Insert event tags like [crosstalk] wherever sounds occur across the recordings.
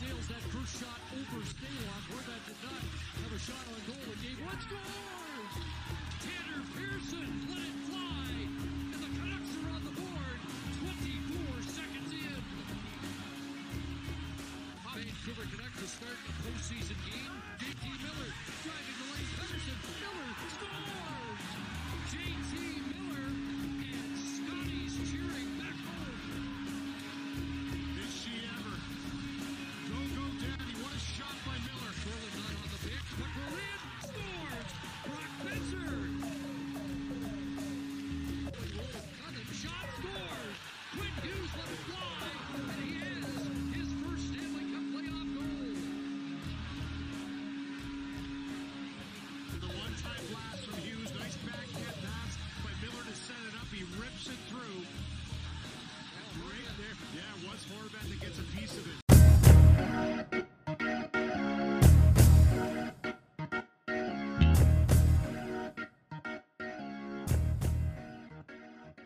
sails that first shot over Stalock. Horvat did not have a shot on goal and game one scores! Tanner Pearson let it fly, and the Canucks are on the board 24 seconds in. Vancouver Canucks to start the postseason game. JT Miller driving the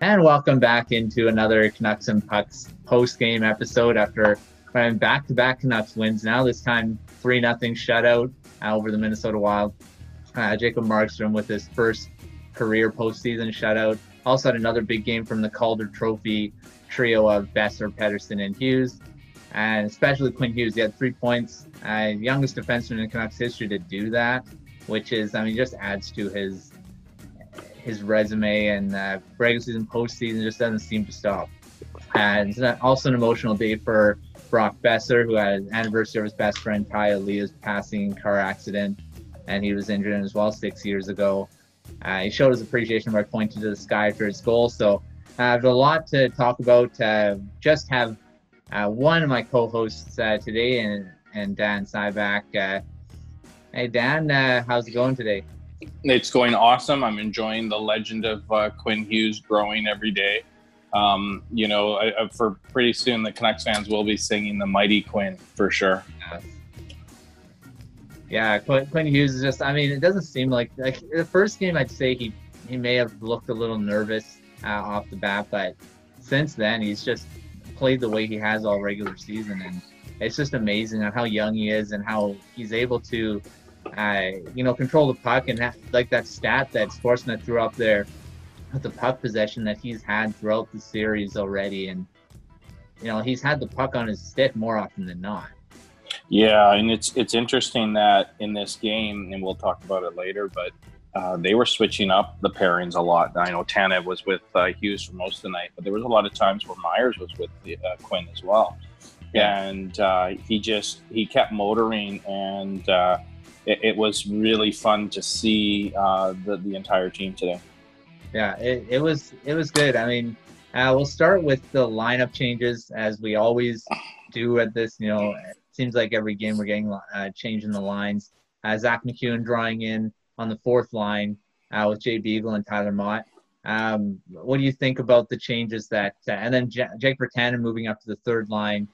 And welcome back into another Canucks and Pucks post game episode after having back to back Canucks wins. Now, this time 3 0 shutout over the Minnesota Wild. Uh, Jacob Markstrom with his first career postseason shutout. Also had another big game from the Calder Trophy trio of Boeser, Pettersson, and Hughes. And especially Quinn Hughes, he had three points. Uh, youngest defenseman in Canucks history to do that, which is, I mean, just adds to his his resume and uh, regular season, postseason just doesn't seem to stop. And it's also an emotional day for Brock Boeser, who had an anniversary of his best friend Ty Aaliyah's passing car accident, and he was injured as well six years ago. Uh, he showed his appreciation by pointing to the sky for his goal. So uh, I have a lot to talk about. Uh, just have uh, one of my co-hosts uh, today, and and Dan Cyback. Uh, hey Dan, how's it going today? It's going awesome. I'm enjoying the legend of uh, Quinn Hughes growing every day. Um, you know, I, I, for pretty soon, the Canucks fans will be singing the Mighty Quinn for sure. Yeah, Quinn, Quinn Hughes is just. I mean, it doesn't seem like like the first game. I'd say he he may have looked a little nervous uh, off the bat, but since then he's just played the way he has all regular season, and it's just amazing on how young he is and how he's able to, uh, you know, control the puck and ha- like that stat that Sportsnet threw up there with the puck possession that he's had throughout the series already, and you know he's had the puck on his stick more often than not. Yeah, and it's it's interesting that in this game, and we'll talk about it later, but uh, they were switching up the pairings a lot. I know Tanev was with uh, Hughes for most of the night, but there was a lot of times where Myers was with the, uh, Quinn as well, and uh, he just he kept motoring, and uh, it, it was really fun to see uh, the the entire team today. Yeah, it, it was it was good. I mean, uh, we'll start with the lineup changes as we always do at this. You know, it seems like every game we're getting uh, changing the lines. Uh, Zack MacEwen drawing in on the fourth line uh, with Jay Beagle and Tyler Motte. Um, what do you think about the changes that? Uh, and then J- Jake Virtanen moving up to the third line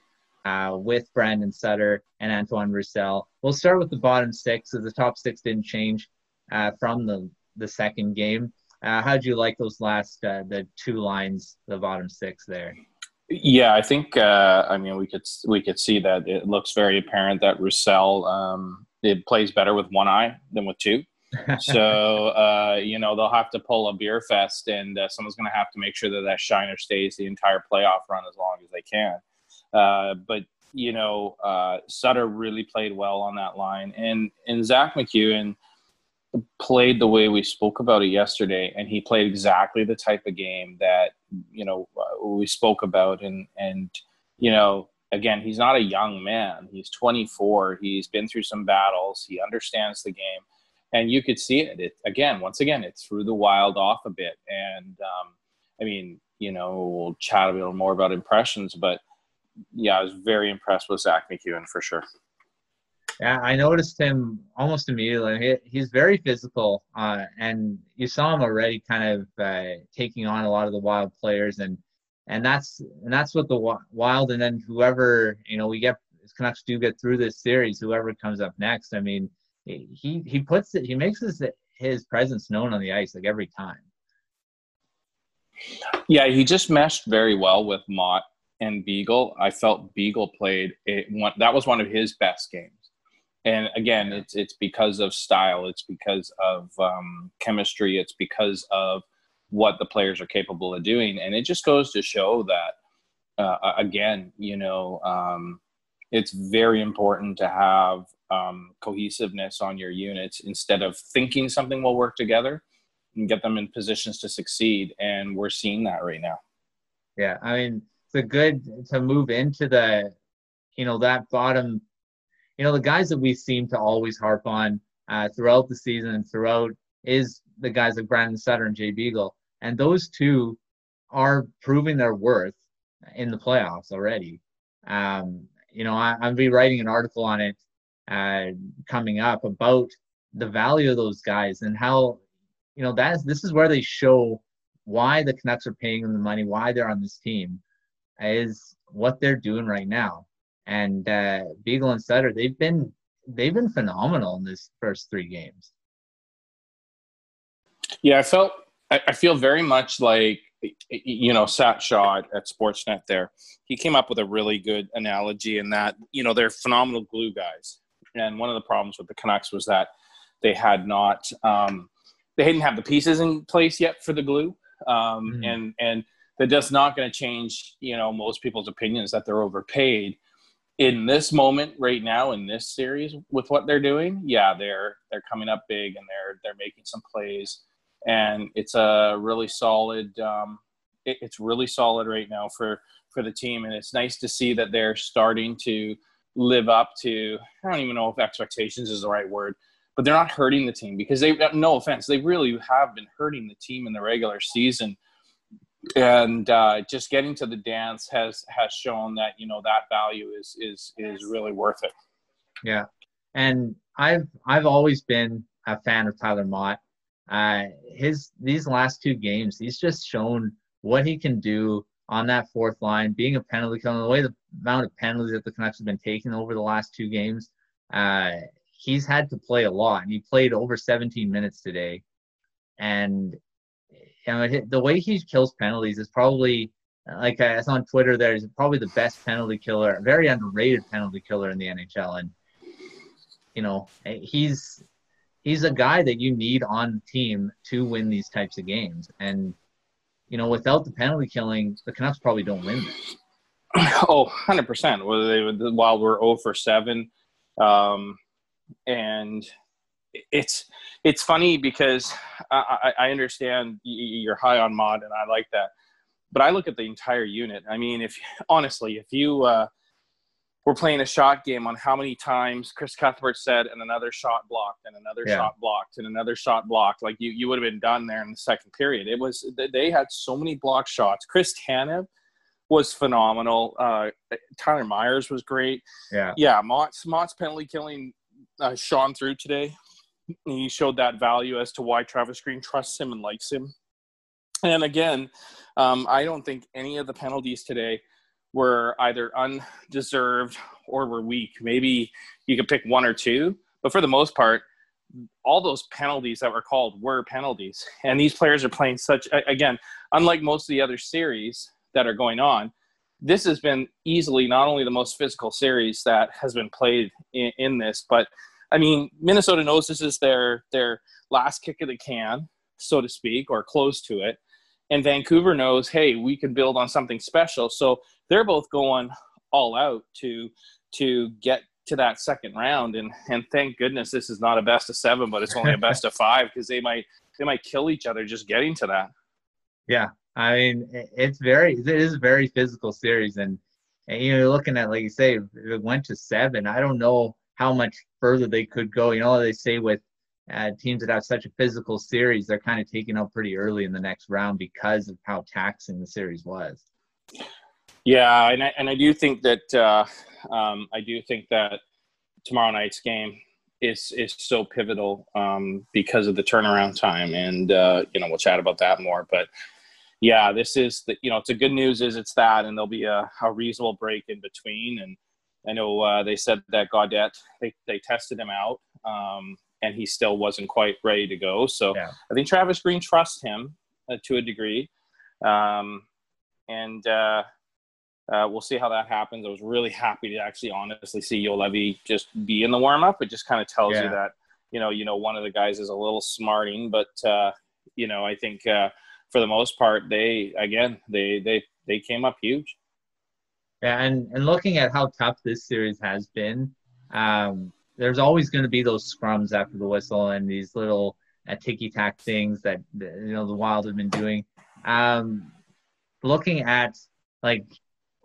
uh, with Brandon Sutter and Antoine Roussel. We'll start with the bottom six. So the top six didn't change uh, from the the second game. Uh, how did you like those last uh, the two lines, the bottom six there? Yeah, I think uh, I mean we could we could see that it looks very apparent that Roussel um, it plays better with one eye than with two. [laughs] so uh, you know they'll have to pull a beer fest, and uh, someone's going to have to make sure that that shiner stays the entire playoff run as long as they can. Uh, but you know uh, Sutter really played well on that line, and and Zack MacEwen played the way we spoke about it yesterday, and he played exactly the type of game that you know uh, we spoke about, and and you know again he's not a young man. He's 24 he's been through some battles. He understands the game. And you could see it. it again once again it threw the wild off a bit. And um, i mean you know we'll chat a little more about impressions but yeah i was very impressed with Zack MacEwen for sure Yeah, I noticed him almost immediately. He, he's very physical, uh, and you saw him already kind of uh, taking on a lot of the wild players, and and that's and that's what the wild, and then whoever you know we get Canucks do get through this series, whoever comes up next. I mean, he he puts it, he makes his his presence known on the ice like every time. yeah he just meshed very well with Motte and Beagle, I felt Beagle played it. One, that was one of his best games. And again, it's it's because of style. It's because of um, chemistry. It's because of what the players are capable of doing. And it just goes to show that, uh, again, you know, um, it's very important to have um, cohesiveness on your units instead of thinking something will work together and get them in positions to succeed. And we're seeing that right now. Yeah, I mean, a good to move into the, you know, that bottom, you know, the guys that we seem to always harp on uh, throughout the season and throughout is the guys like Brandon Sutter and Jay Beagle, and those two are proving their worth in the playoffs already. Um, you know, I, I'll be writing an article on it uh, coming up about the value of those guys and how you know that's this is where they show why the Canucks are paying them the money, why they're on this team, is what they're doing right now. And uh, Beagle and Sutter, they've been they've been phenomenal in this first three games. Yeah, I felt I, I feel very much like you know Sat Shaw at Sportsnet. There, he came up with a really good analogy in that you know they're phenomenal glue guys, and one of the problems with the Canucks was that they had not um, they didn't have the pieces in place yet for the glue, um, mm. and and that does not going to change you know most people's opinions that they're overpaid. In this moment right now in this series with what they're doing yeah they're they're coming up big and they're they're making some plays. And it's a really solid um, it, it's really solid right now for for the team. And it's nice to see that they're starting to live up to i don't even know if expectations is the right word but they're not hurting the team because they no offense they really have been hurting the team in the regular season and uh, just getting to the dance has has shown that you know that value is is is really worth it yeah and i've i've always been a fan of tyler Motte. uh, his these last two games he's just shown what he can do on that fourth line being a penalty killer the way the amount of penalties that the Canucks have been taking over the last two games uh, he's had to play a lot, and he played over 17 minutes today. And you know, the way he kills penalties is probably like I saw on Twitter. There's probably the best penalty killer, very underrated penalty killer in the NHL, and you know, he's he's a guy that you need on the team to win these types of games. And you know, without the penalty killing, the Canucks probably don't win this. [clears throat] Oh, 100%. While we're 0 for 7, um, and it's it's funny because I, I understand you're high on Motte and I like that, but I look at the entire unit. I mean, if [laughs] honestly, if you uh, were playing a shot game on how many times Chris Cuthbert said and another shot blocked and another yeah. shot blocked and another shot blocked, like you you would have been done there in the second period. It was they had so many block shots. Chris Tanev was phenomenal. Uh, Tyler Myers was great. Yeah, yeah. Motte's, Motte's penalty killing uh, shone through today. He showed that value as to why Travis Green trusts him and likes him. And again, um, I don't think any of the penalties today were either undeserved or were weak. Maybe you could pick one or two, but for the most part, all those penalties that were called were penalties. And these players are playing such, again, unlike most of the other series that are going on, this has been easily not only the most physical series that has been played in, in this, but I mean, Minnesota knows this is their their last kick of the can, so to speak, or close to it. And Vancouver knows, hey, we can build on something special. So they're both going all out to to get to that second round. And and thank goodness this is not a best of seven, but it's only a best of [laughs] five because they might they might kill each other just getting to that. Yeah, I mean, it's very it is a very physical series, and, and you know, looking at like you say, if it went to seven. I don't know how much further they could go. You know, they say with uh, teams that have such a physical series, they're kind of taken out pretty early in the next round because of how taxing the series was. Yeah, and I, and I do think that uh, um, I do think that tomorrow night's game is is so pivotal um, because of the turnaround time, and uh, you know we'll chat about that more. But yeah, this is the you know it's a good news is it's that, and there'll be a, a reasonable break in between. And I know uh, they said that Gaudette they they tested him out, um, and he still wasn't quite ready to go. So yeah. I think Travis Green trusts him uh, to a degree, um, and uh, Uh, we'll see how that happens. I was really happy to actually honestly see Juolevi just be in the warm up. It just kind of tells Yeah. you that you know you know one of the guys is a little smarting, but uh, you know I think uh, for the most part they again they they they came up huge. Yeah, and, and looking at how tough this series has been, um, there's always going to be those scrums after the whistle and these little uh, ticky tack things that you know the Wild have been doing. Um, looking at like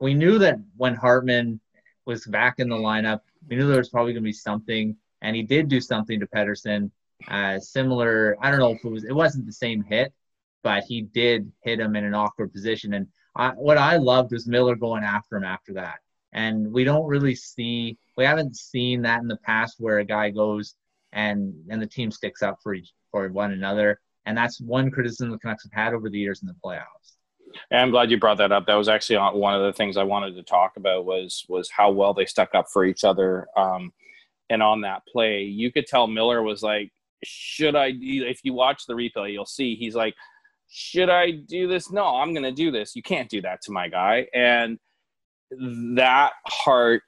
we knew that when Hartman was back in the lineup, we knew there was probably going to be something, and he did do something to Pettersson. Uh, similar, I don't know if it was it wasn't the same hit, but he did hit him in an awkward position. And I, what I loved was Miller going after him after that. And we don't really see, we haven't seen that in the past where a guy goes and and the team sticks up for each for one another. And that's one criticism the Canucks have had over the years in the playoffs. And I'm glad you brought that up. That was actually one of the things I wanted to talk about was was how well they stuck up for each other. Um, and on that play, you could tell Miller was like, "Should I?" If you watch the replay, you'll see he's like, "Should I do this? No, I'm going to do this. You can't do that to my guy." And that heart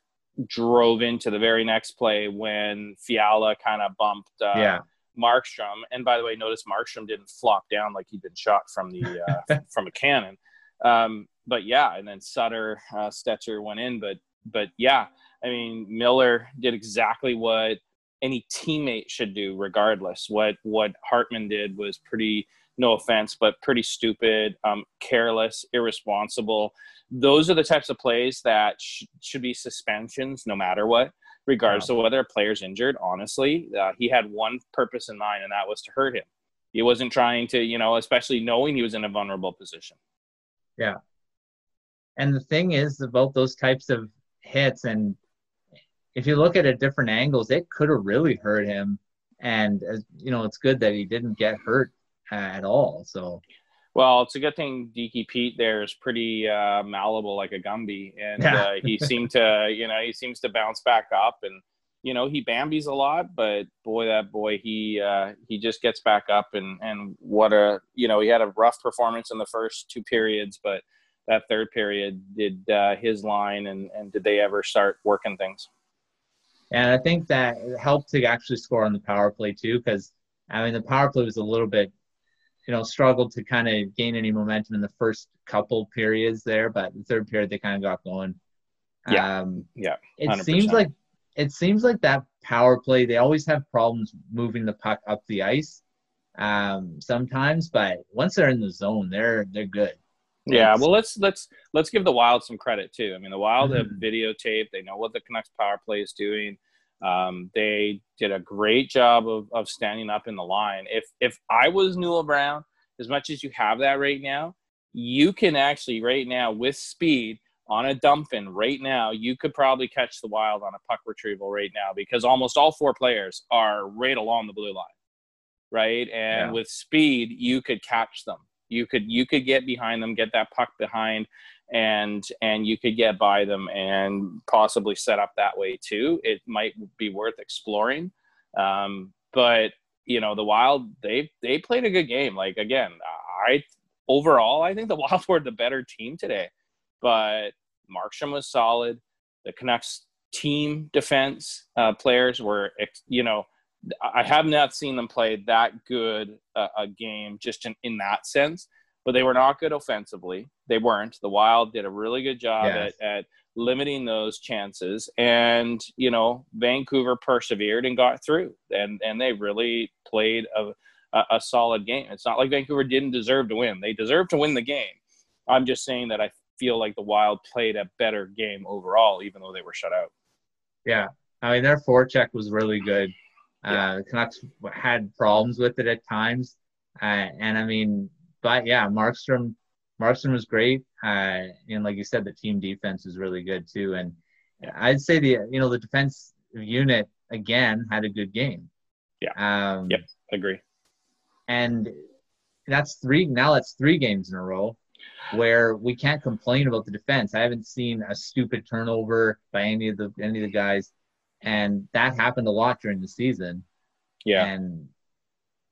drove into the very next play when Fiala kind of bumped. Uh, yeah. Markstrom. And by the way, notice Markstrom didn't flop down like he'd been shot from the uh, [laughs] from a cannon. Um, but yeah, and then Sutter, uh, Stecher went in. But but yeah, I mean Miller did exactly what any teammate should do, regardless. What what Hartman did was pretty. No offense, but pretty stupid, um, careless, irresponsible. Those are the types of plays that sh- should be suspensions, no matter what regardless of whether a player's injured. Honestly, uh, he had one purpose in mind, and that was to hurt him. He wasn't trying to, you know, especially knowing he was in a vulnerable position. Yeah. And the thing is about those types of hits, and if you look at it at different angles, it could have really hurt him. And as you know, it's good that he didn't get hurt at all. So Well, it's a good thing Deaky Pete there is pretty uh, malleable like a Gumby, and Yeah. uh, he seemed to, you know, he seems to bounce back up, and you know, he Bambi's a lot, but boy, that boy, he uh, he just gets back up, and and what a, you know, he had a rough performance in the first two periods, but that third period did uh, his line, and and did they ever start working things? And I think that it helped to actually score on the power play too, because I mean the power play was a little bit, you know, struggled to kind of gain any momentum in the first couple periods there, but the third period they kind of got going. Yeah. Um, Yeah, it 100%. seems like it seems like that power play they always have problems moving the puck up the ice um, sometimes, but once they're in the zone, they're they're good. Yeah, well, let's let's let's give the Wild some credit too. I mean, the Wild have Mhm. videotape; they know what the Canucks power play is doing. Um, they did a great job of, of standing up in the line. If if I was Newell Brown, as much as you have that right now, you can actually right now with speed on a dump in right now, you could probably catch the Wild on a puck retrieval right now because almost all four players are right along the blue line, right? And Yeah. with speed, you could catch them. You could you could get behind them, get that puck behind, and and you could get by them and possibly set up that way too. It might be worth exploring, um, but you know the Wild they they played a good game. Like again, I overall I think the [laughs] Wild were the better team today, but Markstrom was solid. The Canucks team defense uh, players were you know I have not seen them play that good a game just in, in that sense, but they were not good offensively. They weren't. The Wild did a really good job Yes. at, at limiting those chances, and you know Vancouver persevered and got through, and and they really played a, a, solid game. It's not like Vancouver didn't deserve to win; they deserved to win the game. I'm just saying that I feel like the Wild played a better game overall, even though they were shut out. Yeah, I mean their forecheck was really good. Yeah. Uh, the Canucks had problems with it at times, uh, and I mean, but yeah, Markstrom, Markstrom was great. Uh, and like you said, the team defense is really good too. And I'd say the you know the defense unit again had a good game. Yeah. Um, Yep. Agree. and that's three now that's three games in a row where we can't complain about the defense i haven't seen a stupid turnover by any of the any of the guys and that happened a lot during the season Yeah. and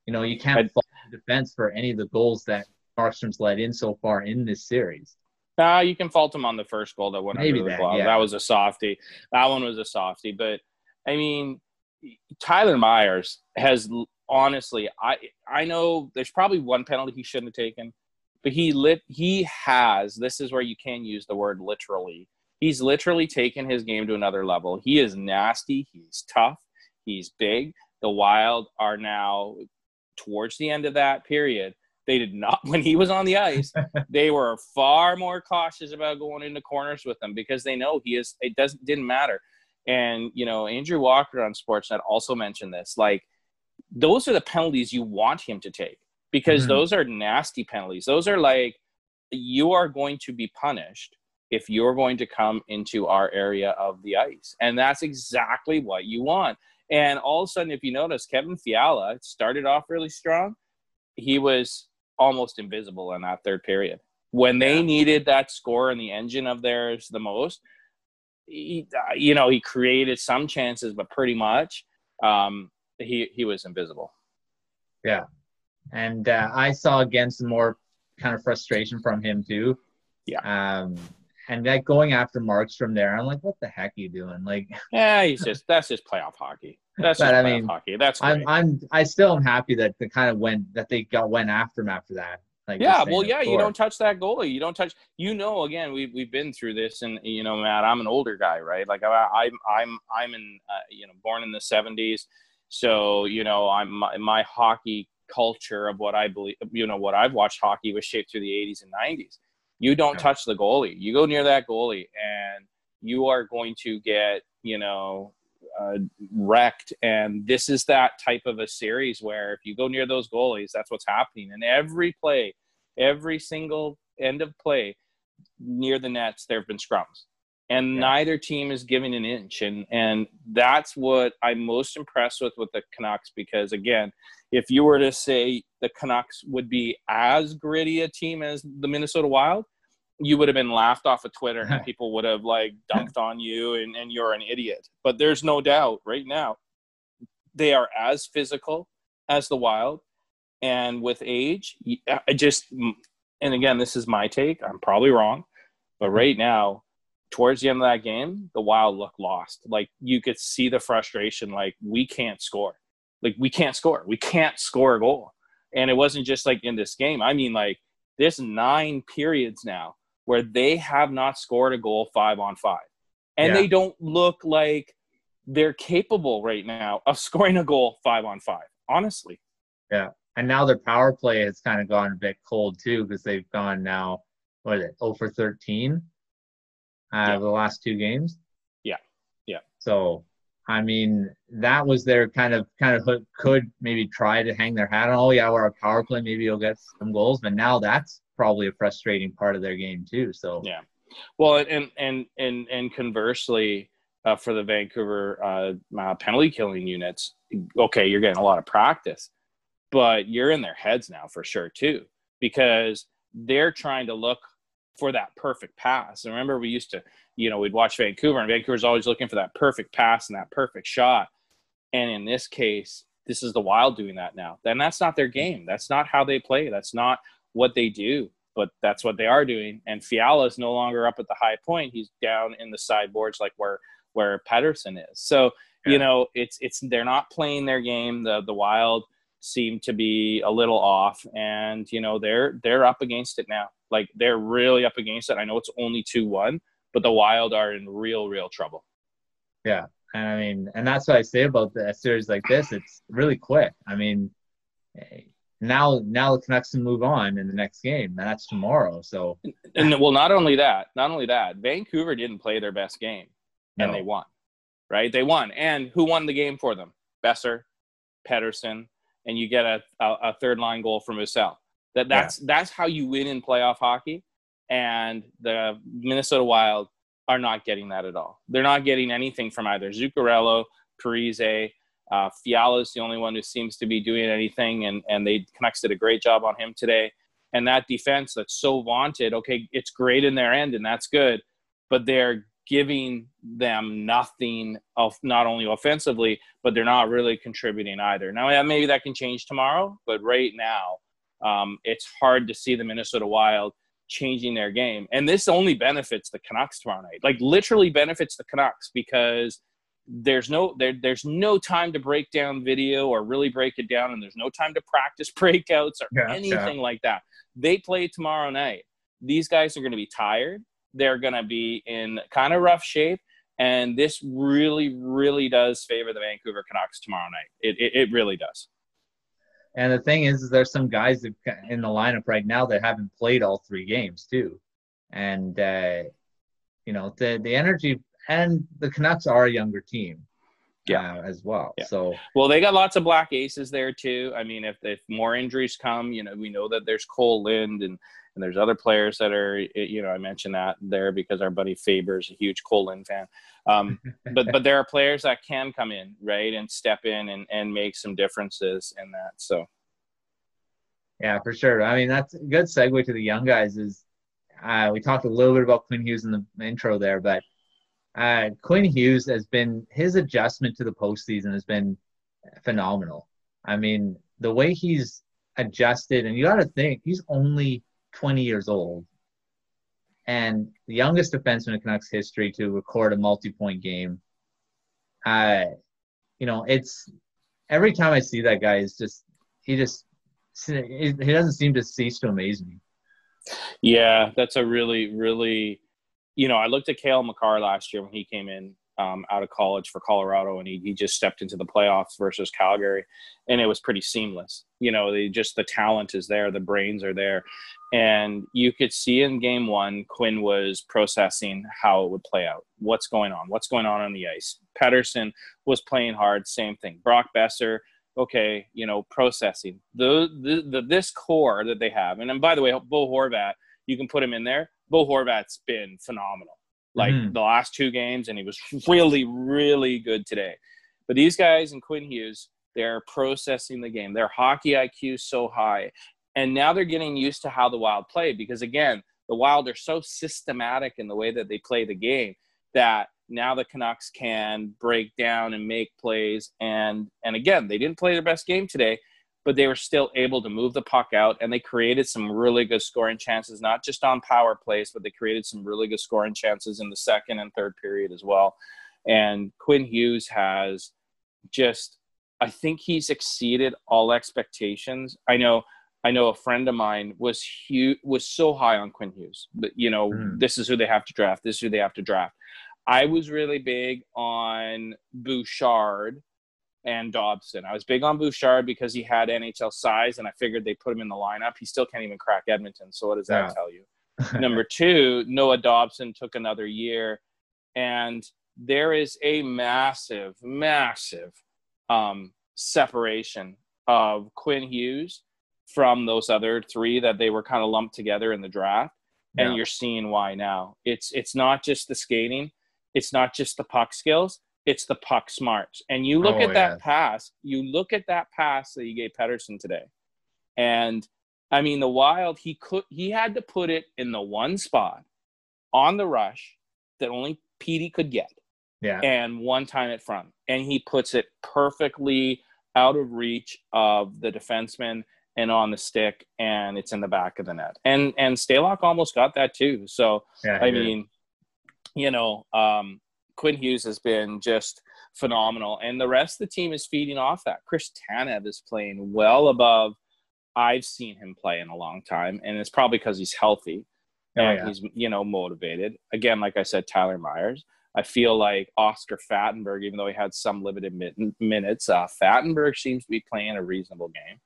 you know you can't I'd- defense for any of the goals that Markstrom's let in so far in this series Nah, you can fault him on the first goal that went Maybe under the that, glove. yeah. That was a softie. That one was a softie. But I mean, Tyler Myers has honestly, I I know there's probably one penalty he shouldn't have taken, but he lit he has. This is where you can use the word literally. He's literally taken his game to another level. He is nasty. He's tough. He's big. The Wild are now towards the end of that period. They did not [laughs] when he was on the ice. they were far more cautious about going into corners with him because they know he is. It doesn't didn't matter. And you know, Andrew Walker on Sportsnet also mentioned this. Like, those are the penalties you want him to take because Mhm. those are nasty penalties. Those are like you are going to be punished if you're going to come into our area of the ice, and that's exactly what you want. And all of a sudden, if you notice, Kevin Fiala started off really strong. He was almost invisible in that third period when they needed that score and the engine of theirs the most he, you know, he created some chances, but pretty much um, he he was invisible. Yeah. And uh, I saw again some more kind of frustration from him too. Yeah. Um, and that going after marks from there, I'm like, what the heck are you doing? Like, [laughs] Yeah, he's just that's just playoff hockey. That's But, just I playoff mean, hockey. That's I'm. I'm, I still am happy that they kind of went that they got went after him after that. Like, yeah, well, yeah, you don't touch that goalie. You don't touch. You know, again, we've we've been through this, and you know, Matt, I'm an older guy, right? Like I, I'm I'm I'm in, uh, you know, born in the '70s, so you know, I'm my, my hockey culture of what I believe, you know, what I've watched hockey was shaped through the '80s and '90s. You don't Yeah. touch the goalie. You go near that goalie, and you are going to get, you know, uh, wrecked. And this is that type of a series where if you go near those goalies, that's what's happening. And every play, every single end of play near the nets, there have been scrums. And Yeah. neither team is giving an inch. And, and that's what I'm most impressed with with the Canucks because, again, if you were to say the Canucks would be as gritty a team as the Minnesota Wild, you would have been laughed off of Twitter and [laughs] people would have like [laughs] dunked on you and, and you're an idiot. But there's no doubt right now they are as physical as the Wild. And with age, I just, and again, this is my take. I'm probably wrong. But mm-hmm. right now, towards the end of that game, the Wild looked lost. Like you could see the frustration. Like we can't score. Like we can't score. We can't score a goal. And it wasn't just like in this game. I mean, like this nine periods now where they have not scored a goal five on five. And Yeah. they don't look like they're capable right now of [laughs] scoring a goal five on five. Honestly. Yeah. And now their power play has kind of gone a bit cold too because they've gone now, what is it, 0 for 13 uh, Yeah. the last two games. Yeah. Yeah. So, I mean, that was their kind of kind of could maybe try to hang their hat on. Oh yeah, we're a power play. Maybe you'll get some goals. But now that's probably a frustrating part of their game too. So Yeah. Well, and and and and conversely, uh, for the Vancouver uh, uh, penalty killing units, okay, you're getting a lot of practice, but you're in their heads now for sure too, because they're trying to look for that perfect pass. And remember, we used to, you know, we'd watch Vancouver, and Vancouver's always looking for that perfect pass and that perfect shot. And in this case, this is the Wild doing that now. Then that's not their game. That's not how they play. That's not what they do but that's what they are doing. And Fiala is no longer up at the high point; he's down in the sideboards, like where where Pettersson is. So Yeah. you know, it's it's they're not playing their game. The the Wild seem to be a little off, and you know they're they're up against it now. Like they're really up against it. I know it's only two one, but the Wild are in real real trouble. Yeah, and I mean, and that's what I say about the, a series like this. It's really quick. I mean, now now the Canucks can move on in the next game. and That's tomorrow. So And well, not only that, not only that, Vancouver didn't play their best game. and no. they won. Right? They won. And who won the game for them? Boeser, Pettersson, and you get a, a, a third line goal from Ussel. That that's that's how you win in playoff hockey. And the Minnesota Wild are not getting that at all. They're not getting anything from either Zuccarello, Parise, uh, Fiala is the only one who seems to be doing anything, and and they Canucks did a great job on him today. And that defense that's so vaunted, okay, it's great in their end, and that's good, but they're giving them nothing of not only offensively, but they're not really contributing either. Now, yeah, maybe that can change tomorrow, but right now, um, it's hard to see the Minnesota Wild changing their game. And this only benefits the Canucks tomorrow night. Like literally benefits the Canucks because there's no there, there's no time to break down video or really break it down and there's no time to practice [laughs] breakouts or Yeah, anything like that. They play tomorrow night. These guys are going to be tired. They're going to be in kind of rough shape and this really really does favor the Vancouver Canucks tomorrow night. It it, it really does. And the thing is, is there's some guys that, in the lineup right now that haven't played all three games too, and uh, you know the the energy and the Canucks are a younger team, Yeah. uh, as well. Yeah. So Well, they got lots of black aces there too. I mean, if if more injuries come, you know, we know that there's Kole Lind and and there's other players that are, you know, I mentioned that there because our buddy Faber's a huge Kole Lind fan. Um, [laughs] but but there are players that can come in right and step in and and make some differences in that. So yeah, for sure. I mean, that's a good segue to the young guys. Is uh, we talked a little bit about Quinn Hughes in the intro there, but uh, Quinn Hughes has been his adjustment to the postseason has been phenomenal. I mean, the way he's adjusted, and you got to think he's only 20 years old, and the youngest defenseman in Canucks history to record a multi-point game. Uh, you know, it's every time I see that guy, it's just he just he doesn't seem to cease to amaze me. Yeah, that's a really, really, you know, I looked at Cale Makar last year when he came in um, out of college for Colorado, and he, he just stepped into the playoffs versus Calgary, and it was pretty seamless. You know, they just the talent is there, the brains are there, and you could see in game one, Quinn was processing how it would play out, what's going on, what's going on on the ice. Pettersson was playing hard, same thing. Brock Boeser okay, you know, processing the, the, the this core that they have. And then by the way, Bo Horvat, you can put him in there. Bo Horvat's been phenomenal. Like Mhm. the last two games, and he was really, really good today. But these guys and Quinn Hughes, they're processing the game. Their hockey IQ is so high. And now they're getting used to how the Wild play because again, the Wild are so systematic in the way that they play the game that now the Canucks can break down and make plays. And and again, they didn't play their best game today, but they were still able to move the puck out and they created some really good scoring chances, not just on power plays, but they created some really good scoring chances in the second and third period as well. And Quinn Hughes has just I think he's exceeded all expectations. I know I know a friend of mine was huge, was so high on Quinn Hughes. But you know, Mhm. this is who they have to draft. This is who they have to draft. I was really big on Bouchard and Dobson. I was big on Bouchard because he had NHL size, and I figured they put him in the lineup. He still can't even crack Edmonton. So what does that Yeah. tell you? [laughs] Number two, Noah Dobson took another year, and there is a massive, massive um, separation of Quinn Hughes from those other three that they were kind of lumped together in the draft and Yeah. you're seeing why now. It's it's not just the skating, it's not just the puck skills, it's the puck smarts. And you look Oh, at that pass, you look at that pass that you gave Pettersson today. And I mean the wild, he could he had to put it in the one spot on the rush that only Petey could get Yeah. and one time at front. And he puts it perfectly out of reach of the defenseman and on the stick, and it's in the back of the net. And and Stalock almost got that too. So yeah I did. mean, you know, um, Quinn Hughes has been just phenomenal, and the rest of the team is feeding off that. Chris Tanev is playing well above I've seen him play in a long time, and it's probably because he's healthy Oh, and yeah. he's you know motivated. Again, like I said, Tyler Myers. I feel like Oscar Fantenberg, even though he had some limited min- minutes, uh, Fantenberg seems to be playing a reasonable game.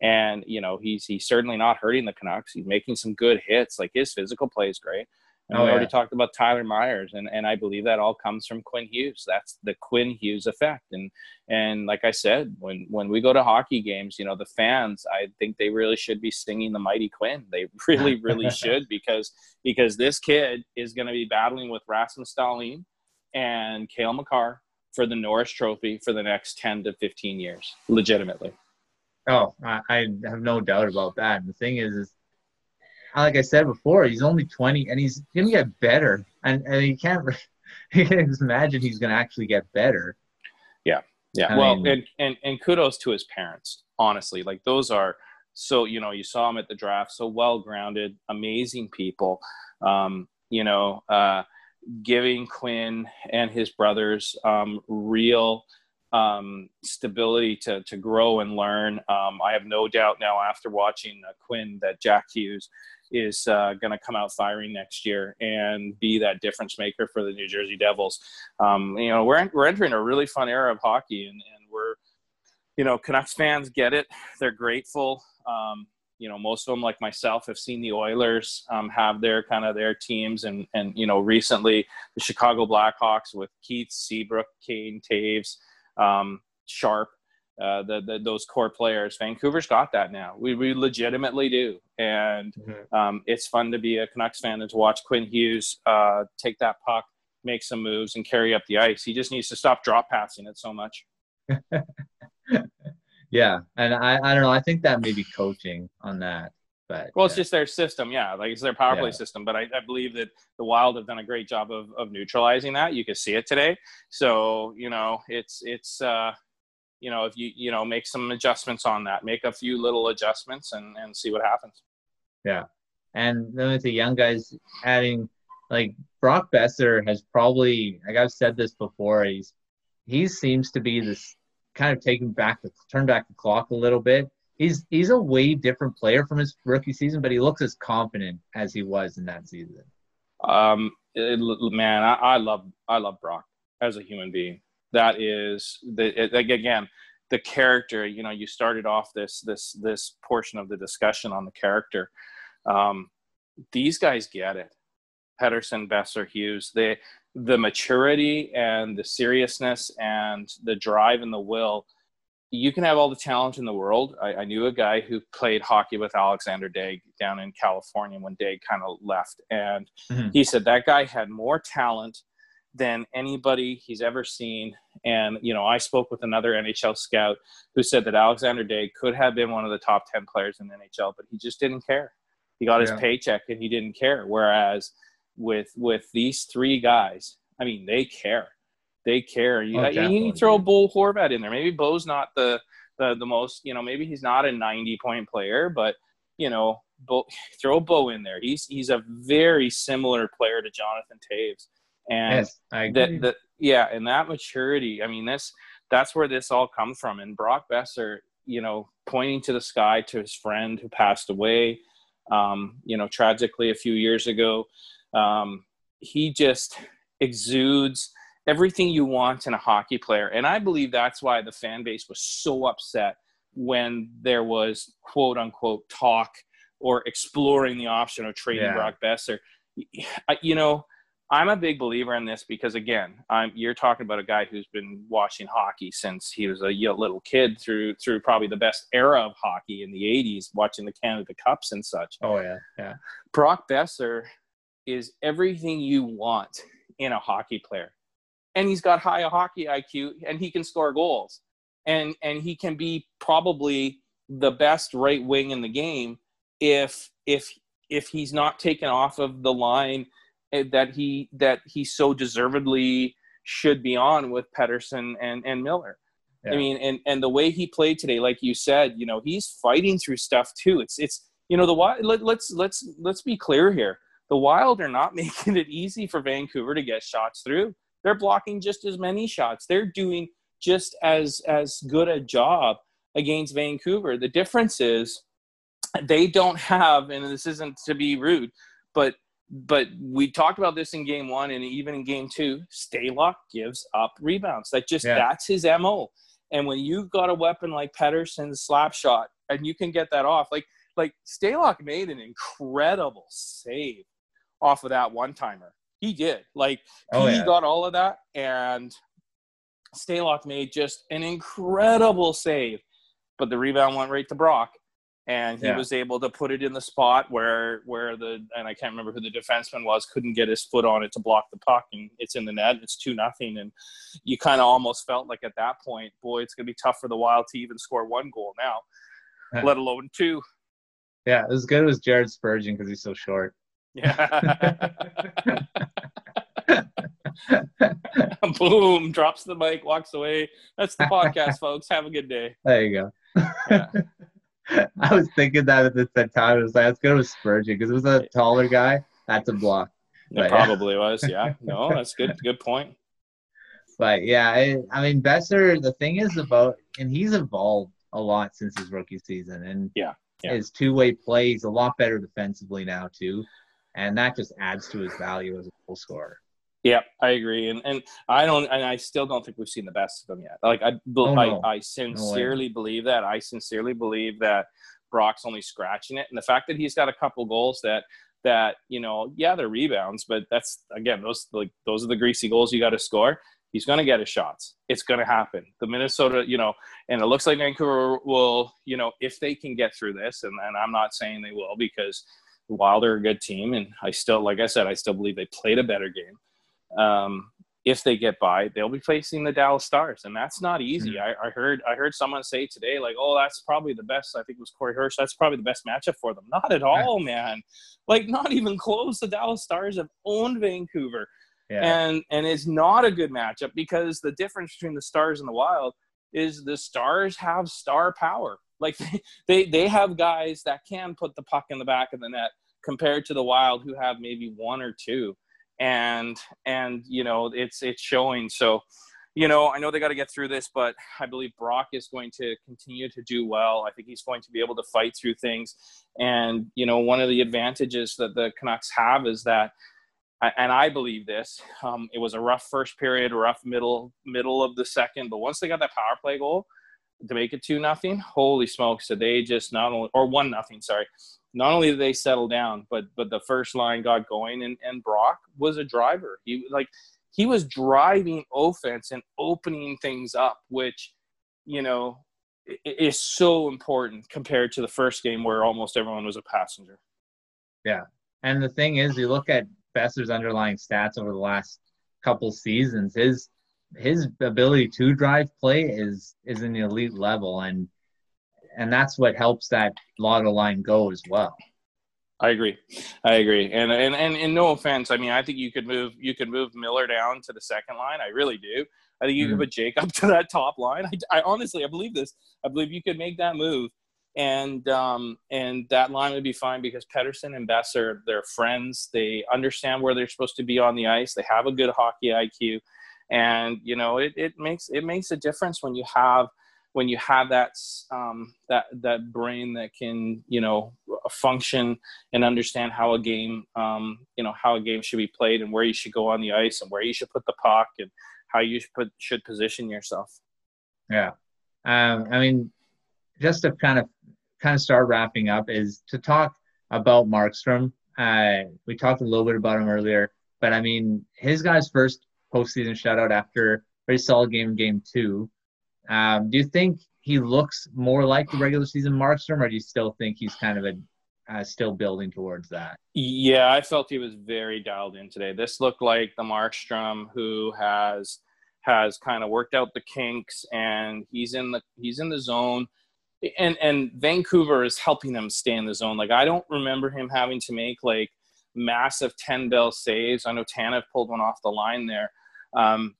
And you know he's he's certainly not hurting the Canucks. He's making some good hits. Like his physical play is great. And Oh, we already yeah. talked about Tyler Myers, and, and I believe that all comes from Quinn Hughes. That's the Quinn Hughes effect. And and like I said, when when we go to hockey games, you know the fans, I think they really should be singing the Mighty Quinn. They [laughs] really really [laughs] should because because this kid is going to be battling with Rasmus Dahlin and Cale Makar for the Norris Trophy for the next ten to fifteen years, legitimately. Oh, I, I have no doubt about that. And the thing is, is like I said before, he's only 20 and he's going to get better. And, and he can't, [laughs] he can't imagine he's going to actually get better. Yeah. I well, mean- and, and and kudos to his parents. Honestly, like those are so you know you saw him at the draft so well grounded amazing people um, you know uh, giving quinn and his brothers um, real um, stability to, to grow and learn. Um, i have no doubt now after watching uh, quinn that jack hughes is uh, going to come out firing next year and be that difference maker for the new jersey devils. Um, you know we're, we're entering a really fun era of hockey and, and we're you know canucks fans get it. They're grateful. Um, you know, most of them, like myself, have seen the Oilers um, have their kind of their teams, and and you know, recently the Chicago Blackhawks with Keith Seabrook, Kane, Toews, um, Sharp, uh, the, the, those core players. Vancouver's got that now. We, we legitimately do, and mm-hmm. um, it's fun to be a Canucks fan and to watch Quinn Hughes uh, take that puck, make some moves, and carry up the ice. He just needs to stop drop passing it so much. [laughs] Yeah, and I, I don't know. I think that may be coaching on that. But well, it's just their system, yeah. Like it's their power play system. But I, I, believe that the Wild have done a great job of, of neutralizing that. You can see it today. So you know, it's it's uh, you know, if you you know make some adjustments on that, make a few little adjustments, and and see what happens. Yeah, and then with the young guys adding, like Brock Boeser has probably, like I've said this before, he's he seems to be this kind of taking back the turn back the clock a little bit. He's he's a way different player from his rookie season, but he looks as confident as he was in that season. Um, it, man, I, I, love I love Brock as a human being. That is the it, again the character. You know, you started off this this this portion of the discussion on the character. Um, these guys get it. Pettersson, Boeser, Hughes. They the maturity and the seriousness and the drive and the will you can have all the talent in the world. I, I, knew a guy who played hockey with Alexander Daigle down in California when Daigle kind of left. And mm-hmm. he said that guy had more talent than anybody he's ever seen. And, you know, I spoke with another NHL scout who said that Alexander Daigle could have been one of the top 10 players in the NHL, but he just didn't care. He got his paycheck and he didn't care. Whereas with with these three guys. I mean, they care. They care. You, oh, you throw Bo Horvat in there. Maybe Bo's not the, the the most. You know, maybe he's not a ninety point player, but you know, Bo, [laughs] throw Bo in there. He's he's a very similar player to Jonathan Toews, and yes, that that yeah, and that maturity. I mean, this that's where this all comes from. And Brock Boeser, you know, pointing to the sky to his friend who passed away, um, you know, tragically a few years ago. Um, he just exudes everything you want in a hockey player. And I believe that's why the fan base was so upset when there was quote unquote talk or exploring the option of trading yeah. Brock Boeser. You know, I'm a big believer in this because again, I'm, you're talking about a guy who's been watching hockey since he was a little kid through through probably the best era of hockey in the 80s, watching the Canada Cups and such. Oh yeah, yeah. Brock Boeser is everything you want in a hockey player. And he's got high hockey IQ and he can score goals. And and he can be probably the best right wing in the game if if if he's not taken off of the line eh, that he that he so deservedly should be on with Pettersson and and Miller. Yeah. I mean, and and the way he played today, like you said, you know, he's fighting through stuff too. It's it's you know the wild. let, let's let's let's be clear here the Wild are not [laughs] making it easy for Vancouver to get shots through. They're blocking just as many shots. They're doing just as as good a job against Vancouver. The difference is they don't have, and this isn't to be rude, but but we talked about this in game one and even in game two. Stalock gives up rebounds. That just yeah. that's his mo. And when you've got a weapon like Pettersson's slap shot, and you can get that off, like like Stalock made an incredible save off of that one timer. He did. Like oh, he yeah. got all of that, and Stalock made just an incredible save. But the rebound went right to Brock, and he yeah. was able to put it in the spot where where the and I can't remember who the defenseman was couldn't get his foot on it to block the puck, and it's in the net. It's two nothing, and you kind of almost felt like at that point, boy, it's gonna be tough for the Wild to even score one goal now, let alone two. Yeah, as good as Jared Spurgeon because he's so short. Yeah. [laughs] Boom, drops the mic, walks away. That's the podcast, [laughs] folks. Have a good day. There you go. yeah. [laughs] I was thinking that at the same time. I was like, let's go with Spurgeon because it was a taller guy. That's a block. It But- probably was. Yeah. No, that's good. Good point. But yeah, I, I mean, Boeser, the thing is about, and he's evolved a lot since his rookie season. And Yeah, yeah. his two way play, he's a lot better defensively now, too. And that just adds to his value as a goal scorer. Yeah, I agree, and and I don't, and I still don't think we've seen the best of him yet. Like I, Oh, no. I, I sincerely believe that. I sincerely believe that Brock's only scratching it, and the fact that he's got a couple goals that that you know, yeah, they're rebounds, but that's again those like those are the greasy goals you got to score. He's going to get his shots. It's going to happen. The Minnesota, you know, and it looks like Vancouver will, you know, if they can get through this, and, and I'm not saying they will because while they're a good team, and I still, like I said, I still believe they played a better game um, if they get by, they'll be facing the Dallas Stars, and that's not easy. Mhm. I, I heard I heard someone say today, like, "Oh, that's probably the best." I think it was Corey Hirsch. That's probably the best matchup for them. Not at all, man. Like, not even close. The Dallas Stars have owned Vancouver, Yeah. and and it's not a good matchup because the difference between the Stars and the Wild is the Stars have star power. Like they [laughs] they they have guys that can put the puck in the back of the net compared to the Wild who have maybe one or two. And and you know it's it's showing. So you know i know they got to get through this but i believe brock is going to continue to do well. I think he's going to be able to fight through things. And you know one of the advantages that the canucks have is that and i believe this um, it was a rough first period rough middle middle of the second but once they got that power play goal to make it two nothing holy smokes did they just not only or one nothing sorry not only did they settle down, but but the first line got going, and and Brock was a driver. He like he was driving offense and opening things up, which you know is so important compared to the first game where almost everyone was a passenger. Yeah, and the thing is, you look at Boeser's underlying stats over the last couple seasons, his his ability to drive play is is an elite level, and and that's what helps that lotto line go as well. I agree. I agree. And, and and and no offense. I mean, I think you could move you could move Miller down to the second line. I really do. I think you could Mhm. put Jake [laughs] up to that top line. I, I honestly, I believe this. I believe you could make that move, and um and that line would be fine because Pettersson and Boeser, they're friends. They understand where they're supposed to be on the ice. They have a good hockey IQ, and you know it, it makes it makes a difference when you have when you have that um, that that brain that can you know function and understand how a game um, you know how a game should be played and where you should go on the ice and where you should put the puck and how you should put should position yourself. Yeah. Um, I mean, just to kind of kind of start wrapping up is to talk about Markstrom. Uh, we talked a little bit about him earlier, but I mean, his guy's first postseason shutout after very solid game in game two. Um, do you think he looks more like the regular season Markstrom, or do you still think he's kind of a uh, still building towards that? Yeah, I felt he was very dialed in today. This looked like the Markstrom who has has kind of worked out the kinks and he's in the he's in the zone. And and Vancouver is helping him stay in the zone. Like I don't remember him having to make like massive 10 bell saves. I know Tanev pulled one off the line there. Um,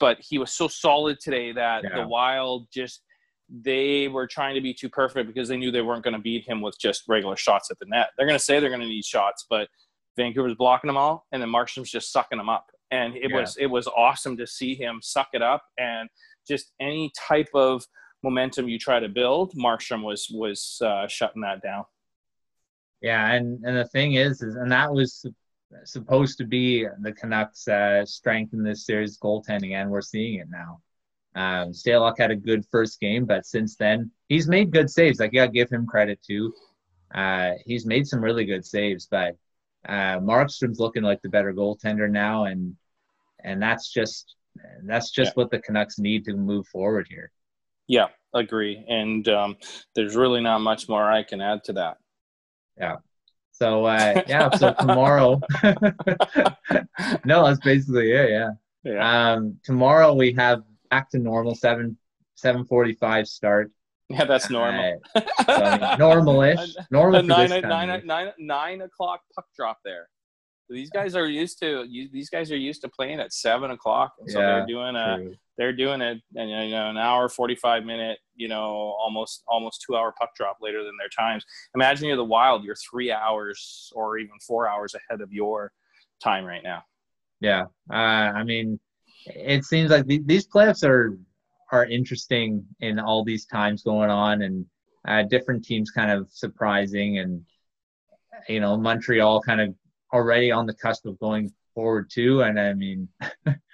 but he was so solid today that Yeah. the Wild just they were trying to be too perfect because they knew they weren't going to beat him with just regular shots at the net. They're going to say they're going to need shots, but Vancouver's blocking them all, and then Markstrom's just sucking them up. And it Yeah. was it was awesome to see him suck it up and just any type of momentum you try to build, Markstrom was was uh, shutting that down. Yeah, and and the thing is, is and that was supposed to be the Canucks' uh, strength in this series, goaltending, and we're seeing it now. Um, Stalock had a good first game, but since then he's made good saves. Like, yeah, give him credit too. Uh, he's made some really good saves, but uh, Markstrom's looking like the better goaltender now, and and that's just that's just what the Canucks need to move forward here. Yeah, agree. And um, there's really not much more I can add to that. So uh, yeah, so tomorrow, [laughs] no, that's basically it. Yeah. Yeah, Um, tomorrow we have back to normal seven seven forty five start. yeah, that's normal. Uh, [laughs] so, I mean, normal-ish. Normal for nine, this time of year. nine, nine o'clock puck drop there. These guys are used to you, these guys are used to playing at seven o'clock, and so Yeah, they're doing a True. They're doing a you know an hour forty five minute you know almost almost two hour puck drop later than their times. Imagine you're the Wild, you're three hours or even four hours ahead of your time right now. Yeah, uh, I mean, it seems like the, these playoffs are are interesting in all these times going on, and uh, different teams kind of surprising, and you know Montreal kind of already on the cusp of going forward too. And I mean, [laughs]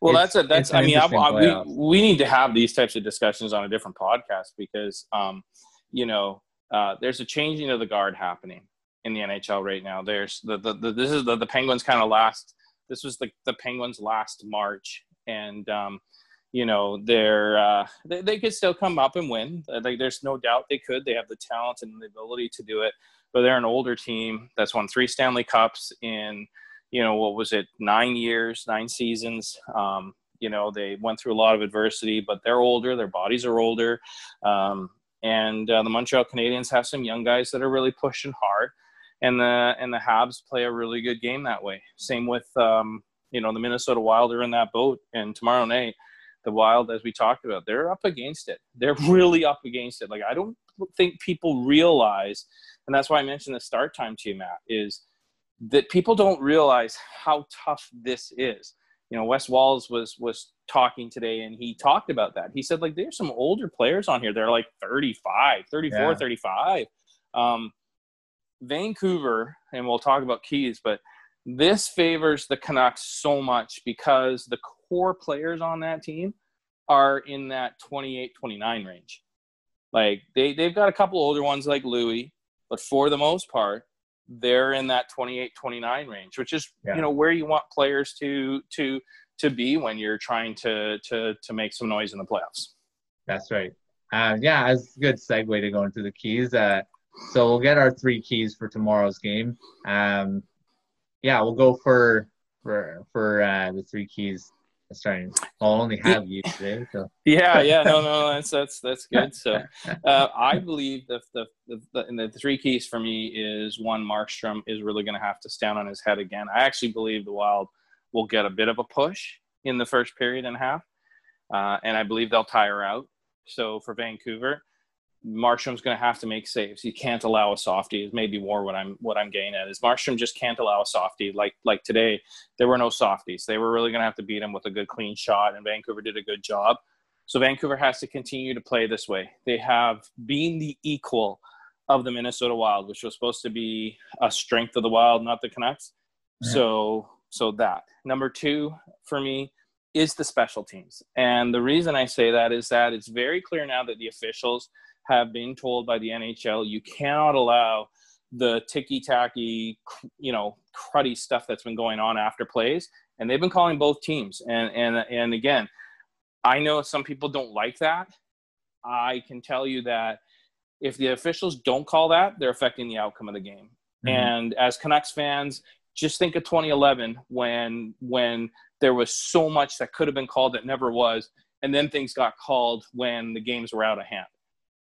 Well, that's a that's. I mean, I, I, we we need to have these types of discussions on a different podcast because, um, you know, uh, there's a changing of the guard happening in the NHL right now. There's the the, the this is the the Penguins kind of last. This was the the Penguins last March, and um, you know they're uh, they, they could still come up and win. Like there's no doubt they could. They have the talent and the ability to do it. But they're an older team that's won three Stanley Cups in you know what was it nine years nine seasons? Um, you know they went through a lot of adversity but they're older their bodies are older. Um, and uh, the montreal canadiens have some young guys that are really pushing hard and the and the habs play a really good game that way. Same with um, you know the minnesota wild are in that boat and tomorrow night the wild as we talked about they're up against it. They're [laughs] really up against it. Like i don't think people realize and that's why i mentioned the start time to you matt is that people don't realize how tough this is. You know, Wes Walz was was talking today and he talked about that. He said like there's some older players on here. They're like 35, 34, Yeah. 35. Um, Vancouver, and we'll talk about keys, but this favors the Canucks so much because the core players on that team are in that 28, 29 range. Like they, they've got a couple older ones like Loui, but for the most part, they're in that 28 29 range which is Yeah. you know where you want players to to to be when you're trying to to to make some noise in the playoffs That's right. Uh, yeah, it's a good segue to go into the keys. Uh, so we'll get our three keys for tomorrow's game. Um, yeah, we'll go for for for uh, the three keys. Starting, I'll only have you today. So. Yeah yeah no no that's that's that's good. So [laughs] uh, i believe the the, the, the and the three keys for me is one markstrom is really going to have to stand on his head again. I actually believe the wild will get a bit of a push in the first period and a half uh, and i believe they'll tire out. So for vancouver Markstrom's going to have to make saves. He can't allow a softie. Is maybe more what I'm what I'm getting at is Markstrom just can't allow a softie. Like like today, there were no softies. They were really going to have to beat him with a good clean shot, and Vancouver did a good job. So Vancouver has to continue to play this way. They have been the equal of the Minnesota Wild, which was supposed to be a strength of the Wild, not the Canucks. Yeah. So so that number two for me is the special teams, and the reason I say that is that it's very clear now that the officials have been told by the NHL you cannot allow the ticky tacky, you know, cruddy stuff that's been going on after plays, and they've been calling both teams. And and and again, I know some people don't like that. I can tell you that if the officials don't call that, they're affecting the outcome of the game. Mhm. And as Canucks fans, just think of 2011 when when there was so much that could have been called that never was, and then things got called when the games were out of hand.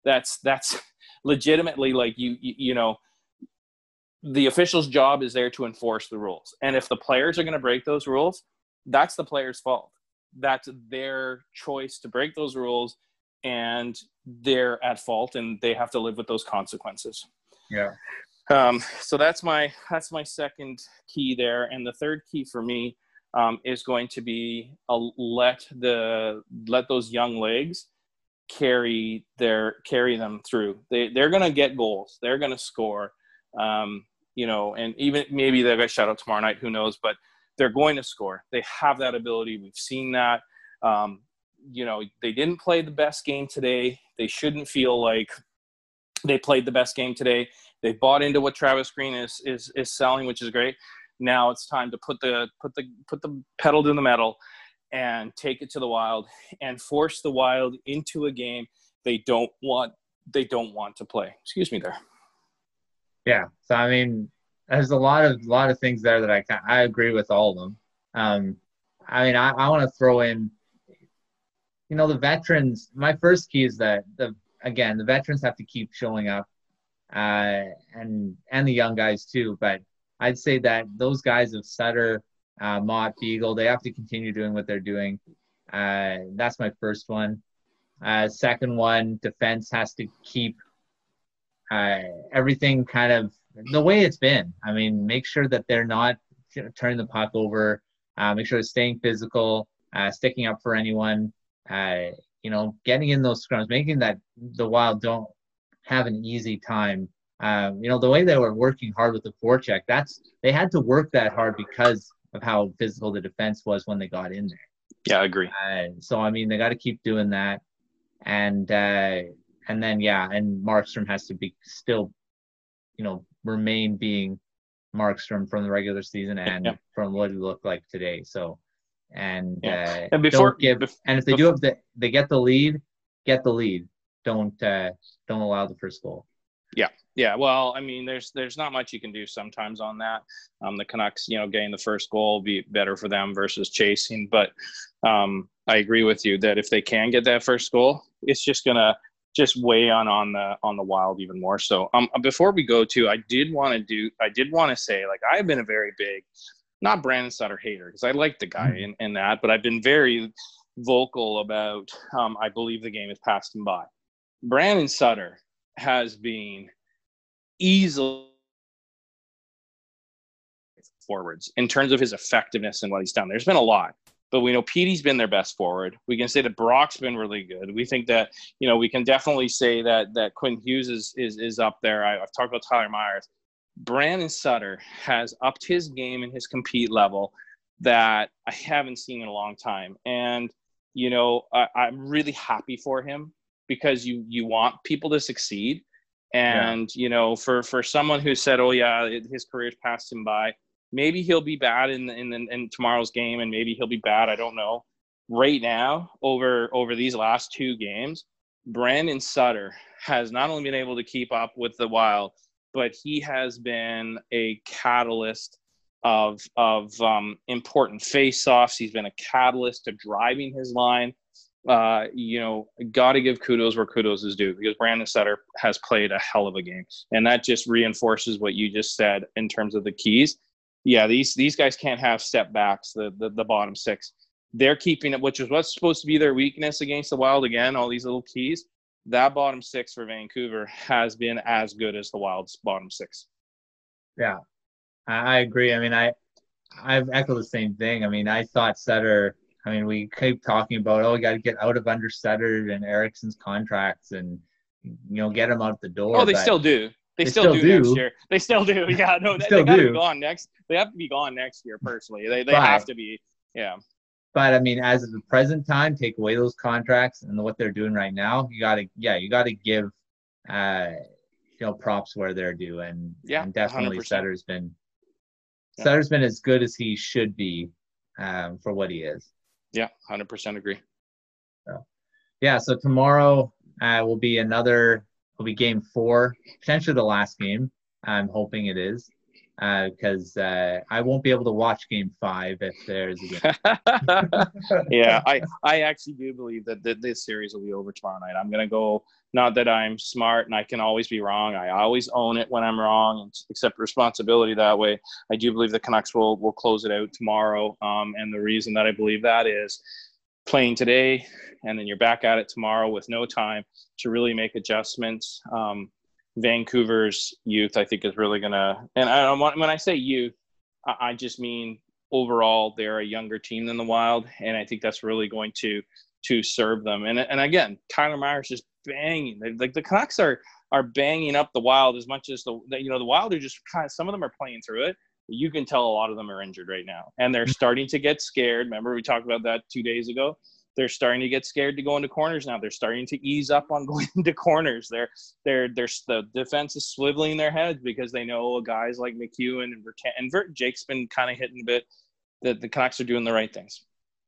That's that's [laughs] legitimately like you you, you know the official's job is there to enforce the rules. And if the players are going to break those rules, that's the player's fault. That's their choice to break those rules and they're at fault and they have to live with those consequences. yeah, Um, so that's my that's my second key there, and the third key for me um, is going to be a let the let those young legs carry their carry them through. They they're to get goals. They're to score. Um, you know, and even maybe they'll get shut out tomorrow night. Who knows? But they're going to score. They have that ability. We've seen that. Um, you know, they didn't play the best game today. They shouldn't feel like they played the best game today. They bought into what Travis Green is is is selling, which is great. Now it's time to put the put the put the pedal to the metal and take it to the wild and force the wild into a game they don't want they don't want to play. Excuse me there. yeah. So I mean, there's a lot of lot of things there that I I agree with all of them. Um, I mean, I, I want to throw in, you know, the veterans. My first key is that the again the veterans have to keep showing up, uh, and and the young guys too. But I'd say that those guys of Sutter, uh, Motte, Beagle, they have to continue doing what they're doing. Uh, that's my first one. Uh, second one, defense has to keep uh, everything kind of the way it's been. I mean, make sure that they're not turning the puck over. Uh, make sure they're staying physical, uh, sticking up for anyone. You know, getting in those scrums, making that the Wild don't have an easy time. Um, you know, the way they were working hard with the forecheck, that's they had to work that hard because of how physical the defense was when they got in there. Yeah, I agree. Uh, so I mean, they got to keep doing that, and uh, and then yeah, and Markstrom has to be still, you know, remain being Markstrom from the regular season and yeah. from what he looked like today. So, and yeah. uh, and before give, and if they do have the they get the lead, get the lead. Don't uh, don't allow the first goal. Yeah, yeah. Well, I mean, there's there's not much you can do sometimes on that. Um, the Canucks, you know, getting the first goal will be better for them versus chasing. But um, I agree with you that if they can get that first goal, it's just gonna just weigh on on the on the wild even more. So um, before we go to, I did want to do, I did want to say, like I've been a very big, not Brandon Sutter hater because I like the guy mm-hmm. in, in that, but I've been very vocal about. Um, I believe the game has passed him by. Brandon Sutter has been easily forwards in terms of his effectiveness and what he's done. There's been a lot but we know Petey's been their best forward. We can say that Brock's been really good. We think that you know we can definitely say that that Quinn Hughes is is, is up there. I, have talked about Tyler Myers. Brandon Sutter has upped his game and his compete level that I haven't seen in a long time, and you know I, I'm really happy for him because you you want people to succeed, and yeah. you know for for someone who said, oh yeah, his career's passed him by Maybe he'll be bad in, in in tomorrow's game, and maybe he'll be bad. I don't know. Right now, over over these last two games, Brandon Sutter has not only been able to keep up with the Wild, but he has been a catalyst of of um, important face-offs. He's been a catalyst to driving his line. Uh, you know, got to give kudos where kudos is due because Brandon Sutter has played a hell of a game, and that just reinforces what you just said in terms of the keys yeah, these these guys can't have step backs. The the, the bottom six, they're keeping it, which is what's supposed to be their weakness against the Wild. Again, all these little keys. That bottom six for Vancouver has been as good as the Wild's bottom six. Yeah, I agree. I mean, I I've echoed the same thing. I mean, I thought Sutter. I mean, we keep talking about oh, we got to get out of under Sutter and Eriksson's contracts and you know get them out the door. Oh, they still do. They, they still, still, do, do, next year. They still do. [laughs] Yeah, no, they, they got to be gone next. They have to be gone next year. Personally, they they but, have to be. Yeah. But I mean, as of the present time, take away those contracts and what they're doing right now. You got to, yeah, you got to give, uh, you know, props where they're due, and yeah, and definitely 100%. Sutter's been, yeah. Sutter's been as good as he should be, um, for what he is. Yeah, hundred percent agree. So, yeah, so tomorrow uh, will be another will be game four, potentially the last game. I'm hoping it is because uh, uh, I won't be able to watch Game Five if there's a game. [laughs] yeah, [laughs] I I actually do believe that, that this series will be over tomorrow night. I'm gonna go. Not that I'm smart and I can always be wrong. I always own it when I'm wrong and accept responsibility that way. I do believe the Canucks will will close it out tomorrow. Um, and the reason that I believe that is playing today and then you're back at it tomorrow with no time to really make adjustments. Um, Vancouver's youth, I think, is really going to, and I when I say youth, I, I just mean overall they're a younger team than the Wild, and I think that's really going to to serve them. And and again, Tyler Myers just banging. Like the Canucks are are banging up the Wild as much as the you know the Wild are just kind of some of them are playing through it. You can tell a lot of them are injured right now, and they're starting to get scared. Remember we talked about that two days ago they're starting to get scared to go into corners now. They're starting to ease up on [laughs] going into corners. They're they're they're the defense is swiveling their heads because they know guys like MacEwen and Virtanen and Vert, Jake's been kind of hitting a bit that the Canucks are doing the right things.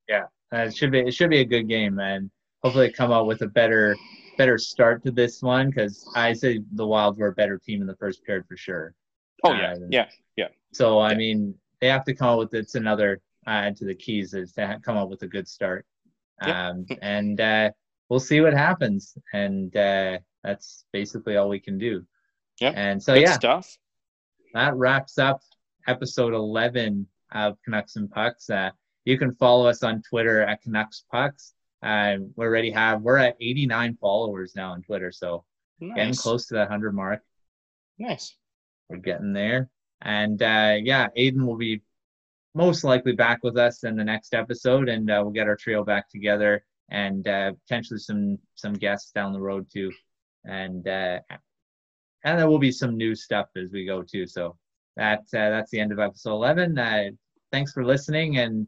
Yeah, uh, it should be it should be a good game, and hopefully come out with a better better start to this one because I say the Wilds were a better team in the first period for sure. Oh yeah, uh, yeah, yeah. So I yeah. mean, they have to come out with it's another add uh, to the keys is to come up with a good start. Um, and uh, we'll see what happens. And uh, that's basically all we can do. Yeah. And so, yeah, stuff. That wraps up episode 11 of Canucks and Pucks. Uh, you can follow us on Twitter at Canucks Pucks. Uh, we already have we're at 89 followers now on Twitter, so Nice. getting close to that 100 mark. Nice. We're getting there, and uh, yeah, Aiden will be most likely back with us in the next episode, and uh, we'll get our trio back together, and uh, potentially some some guests down the road too, and uh, and there will be some new stuff as we go too. So that uh, that's the end of episode 11. Uh, thanks for listening, and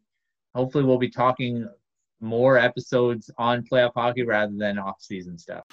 hopefully we'll be talking more episodes on playoff hockey rather than off season stuff.